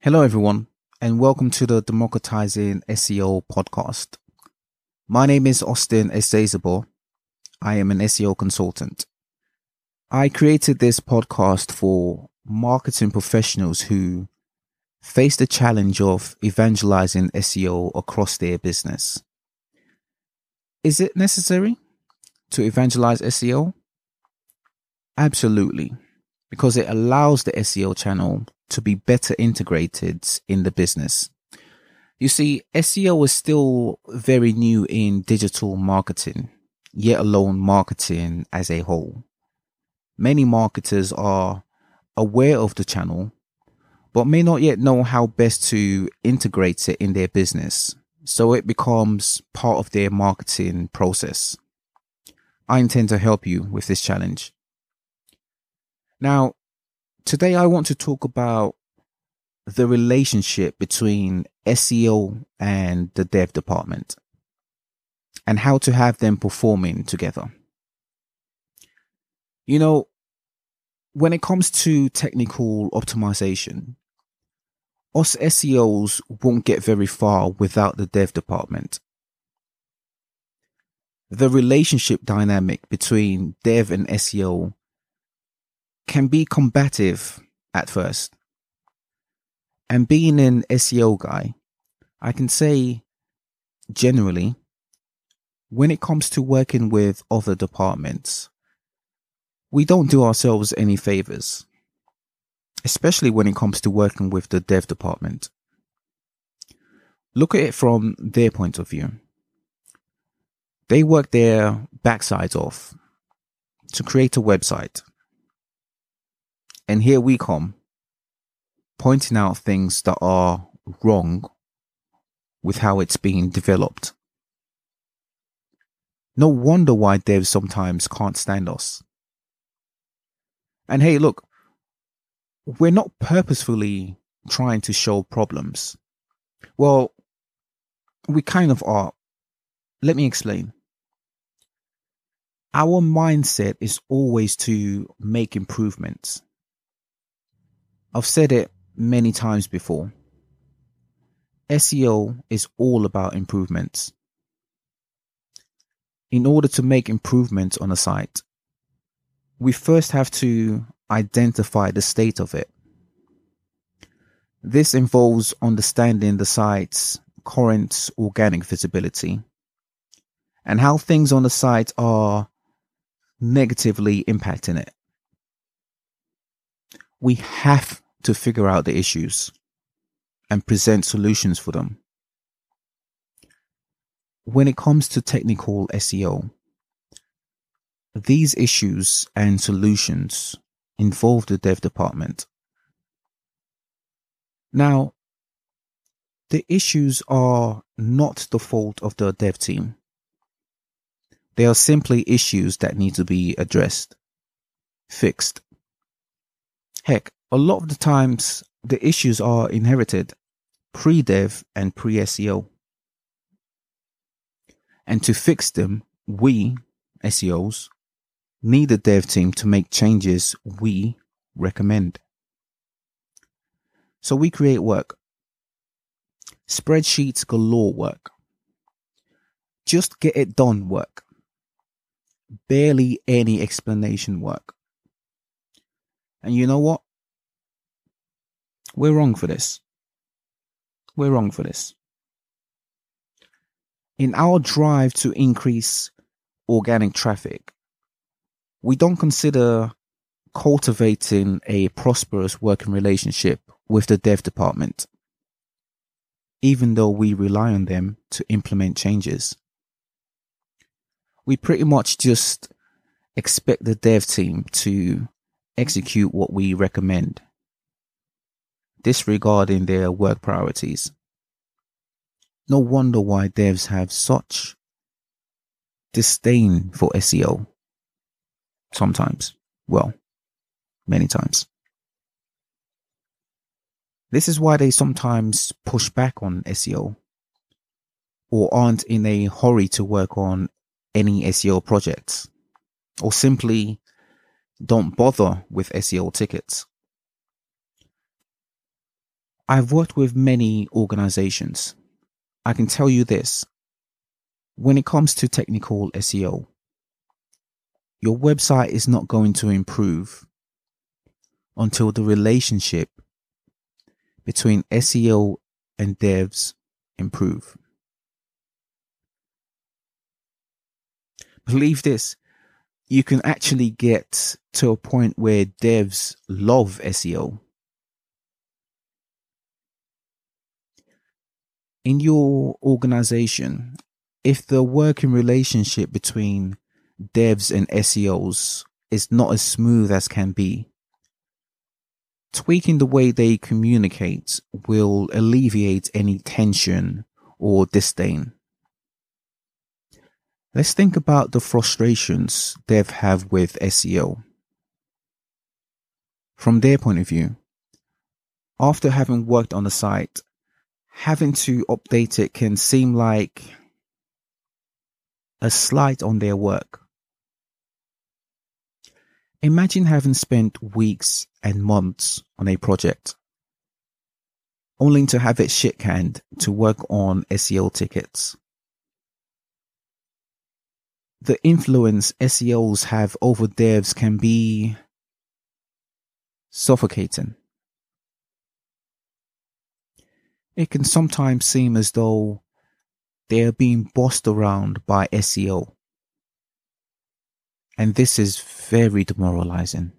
Hello, everyone, and welcome to the Democratizing SEO podcast. My name is Austin Esezabo. I am an SEO consultant. I created this podcast for marketing professionals who face the challenge of evangelizing SEO across their business. Is it necessary to evangelize SEO? Absolutely, because it allows the SEO channel to be better integrated in the business. You see, SEO is still very new in digital marketing, yet alone marketing as a whole. Many marketers are aware of the channel, but may not yet know how best to integrate it in their business. So it becomes part of their marketing process. I intend to help you with this challenge. Now, Today, I want to talk about the relationship between SEO and the dev department and how to have them performing together. You know, when it comes to technical optimization, us SEOs won't get very far without the dev department. The relationship dynamic between dev and SEO can be combative at first. And being an SEO guy, I can say generally, when it comes to working with other departments, we don't do ourselves any favors, especially when it comes to working with the dev department. Look at it from their point of view. They work their backsides off to create a website and here we come, pointing out things that are wrong with how it's being developed. No wonder why devs sometimes can't stand us. And hey, look, we're not purposefully trying to show problems. Well, we kind of are. Let me explain. Our mindset is always to make improvements. I've said it many times before. SEO is all about improvements. In order to make improvements on a site, we first have to identify the state of it. This involves understanding the site's current organic visibility and how things on the site are negatively impacting it we have to figure out the issues and present solutions for them. When it comes to technical SEO, these issues and solutions involve the dev department. Now, the issues are not the fault of the dev team. They are simply issues that need to be addressed, fixed, Heck, a lot of the times the issues are inherited pre dev and pre SEO. And to fix them, we, SEOs, need a dev team to make changes we recommend. So we create work. Spreadsheets galore work. Just get it done work. Barely any explanation work. And you know what? We're wrong for this. We're wrong for this. In our drive to increase organic traffic, we don't consider cultivating a prosperous working relationship with the dev department, even though we rely on them to implement changes. We pretty much just expect the dev team to execute what we recommend, disregarding their work priorities. No wonder why devs have such disdain for SEO. Sometimes. Well, many times. This is why they sometimes push back on SEO or aren't in a hurry to work on any SEO projects or simply don't bother with SEO tickets. I've worked with many organizations. I can tell you this. When it comes to technical SEO, your website is not going to improve until the relationship between SEO and devs improve. Believe this, you can actually get to a point where devs love SEO. In your organization, if the working relationship between devs and SEOs is not as smooth as can be, tweaking the way they communicate will alleviate any tension or disdain. Let's think about the frustrations devs have with SEO. From their point of view, after having worked on the site, having to update it can seem like a slight on their work. Imagine having spent weeks and months on a project, only to have it shit canned to work on SEO tickets. The influence SEOs have over devs can be suffocating. It can sometimes seem as though they are being bossed around by SEO and this is very demoralizing.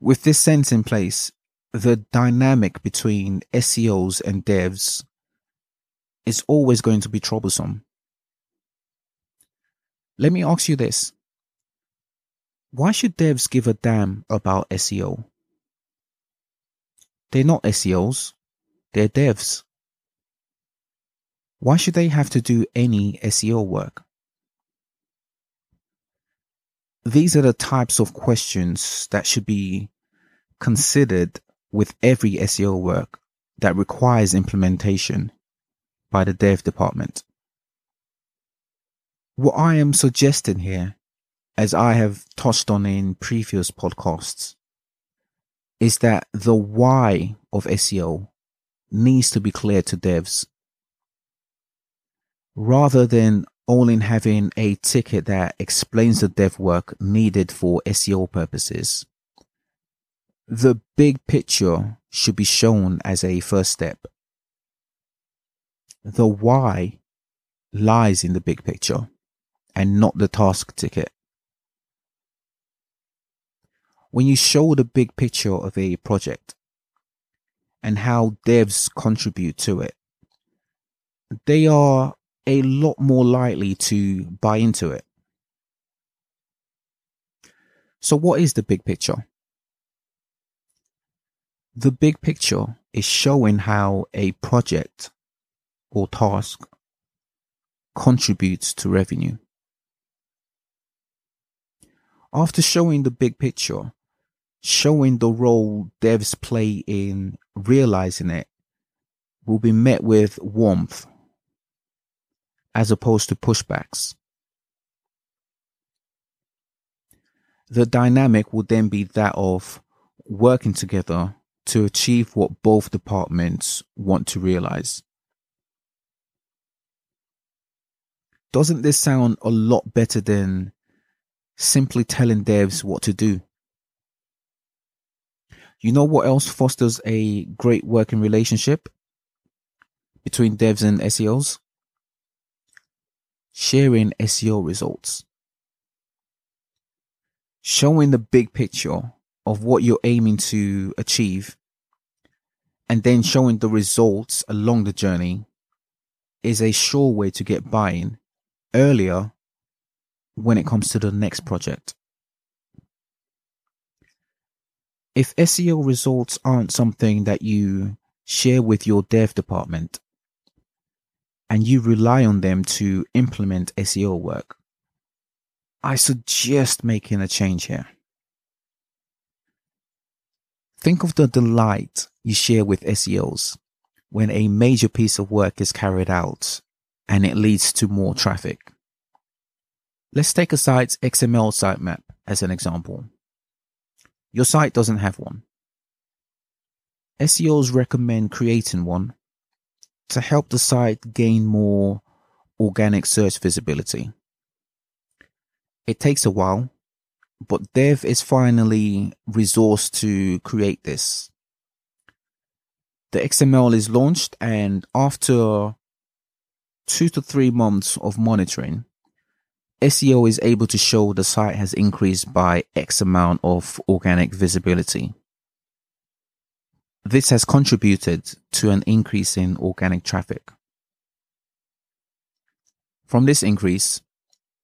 With this sense in place, the dynamic between SEOs and devs is always going to be troublesome. Let me ask you this. Why should devs give a damn about SEO? They're not SEOs, they're devs. Why should they have to do any SEO work? these are the types of questions that should be considered with every SEO work that requires implementation by the dev department. What I am suggesting here, as I have touched on in previous podcasts, is that the why of SEO needs to be clear to devs rather than only having a ticket that explains the dev work needed for SEO purposes. The big picture should be shown as a first step. The why lies in the big picture and not the task ticket. When you show the big picture of a project and how devs contribute to it, they are a lot more likely to buy into it. So, what is the big picture? The big picture is showing how a project or task contributes to revenue. After showing the big picture, showing the role devs play in realizing it will be met with warmth as opposed to pushbacks. The dynamic will then be that of working together to achieve what both departments want to realize. Doesn't this sound a lot better than simply telling devs what to do? You know what else fosters a great working relationship between devs and SEOs? sharing SEO results. Showing the big picture of what you're aiming to achieve and then showing the results along the journey is a sure way to get buy-in earlier when it comes to the next project. If SEO results aren't something that you share with your dev department, and you rely on them to implement SEO work, I suggest making a change here. Think of the delight you share with SEOs when a major piece of work is carried out and it leads to more traffic. Let's take a site's XML sitemap as an example. Your site doesn't have one. SEOs recommend creating one to help the site gain more organic search visibility. It takes a while, but Dev is finally resourced to create this. The XML is launched and after two to three months of monitoring, SEO is able to show the site has increased by X amount of organic visibility. This has contributed to an increase in organic traffic. From this increase,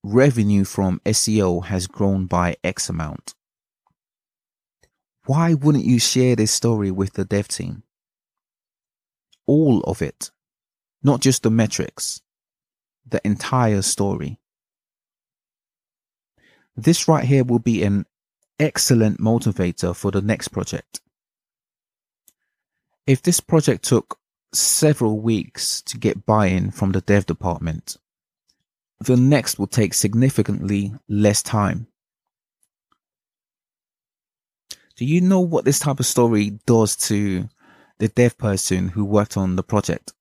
revenue from SEO has grown by X amount. Why wouldn't you share this story with the dev team? All of it, not just the metrics, the entire story. This right here will be an excellent motivator for the next project. If this project took several weeks to get buy-in from the dev department, the next will take significantly less time. Do you know what this type of story does to the dev person who worked on the project?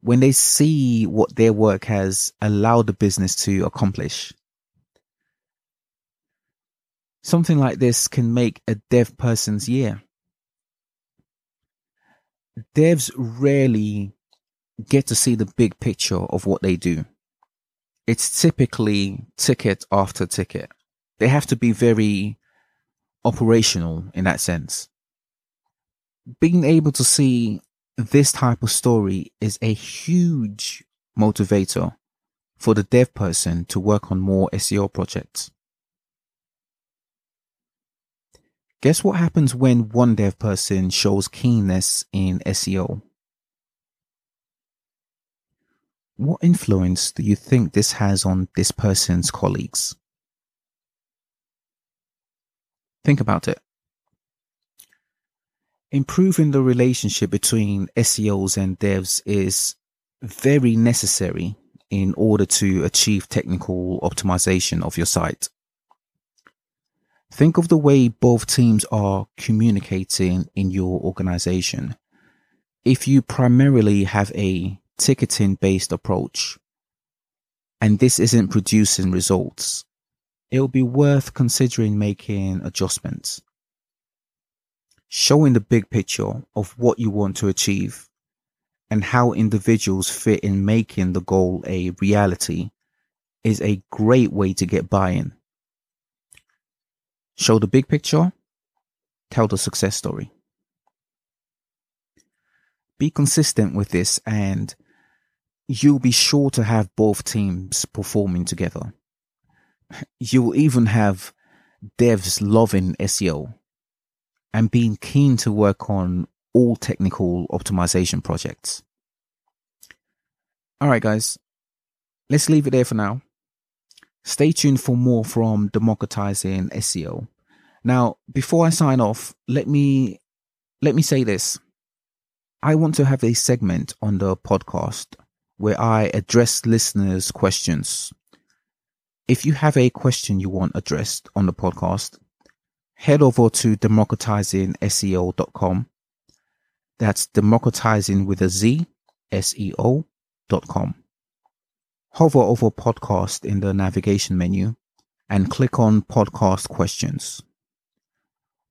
When they see what their work has allowed the business to accomplish, something like this can make a dev person's year. Devs rarely get to see the big picture of what they do it's typically ticket after ticket. They have to be very operational in that sense. Being able to see this type of story is a huge motivator for the dev person to work on more SEO projects. Guess what happens when one dev person shows keenness in SEO? What influence do you think this has on this person's colleagues? Think about it. Improving the relationship between SEOs and devs is very necessary in order to achieve technical optimization of your site. Think of the way both teams are communicating in your organization. If you primarily have a ticketing based approach and this isn't producing results, it'll be worth considering making adjustments. Showing the big picture of what you want to achieve and how individuals fit in making the goal a reality is a great way to get buy-in. Show the big picture, tell the success story. Be consistent with this and you'll be sure to have both teams performing together. You'll even have devs loving SEO and being keen to work on all technical optimization projects. All right, guys, let's leave it there for now. Stay tuned for more from democratizing SEO. Now, before I sign off, let me let me say this. I want to have a segment on the podcast where I address listeners' questions. If you have a question you want addressed on the podcast, head over to democratizingseo.com. That's democratizing with a Z, dot com. Hover over podcast in the navigation menu and click on podcast questions.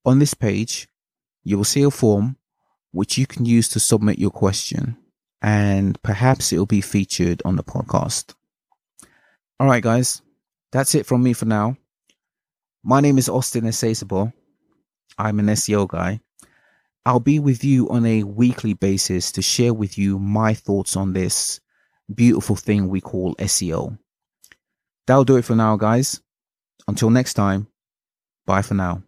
On this page, you will see a form which you can use to submit your question and perhaps it'll be featured on the podcast. All right, guys, that's it from me for now. My name is Austin Esezabo. I'm an SEO guy. I'll be with you on a weekly basis to share with you my thoughts on this beautiful thing we call SEO. That'll do it for now, guys. Until next time, bye for now.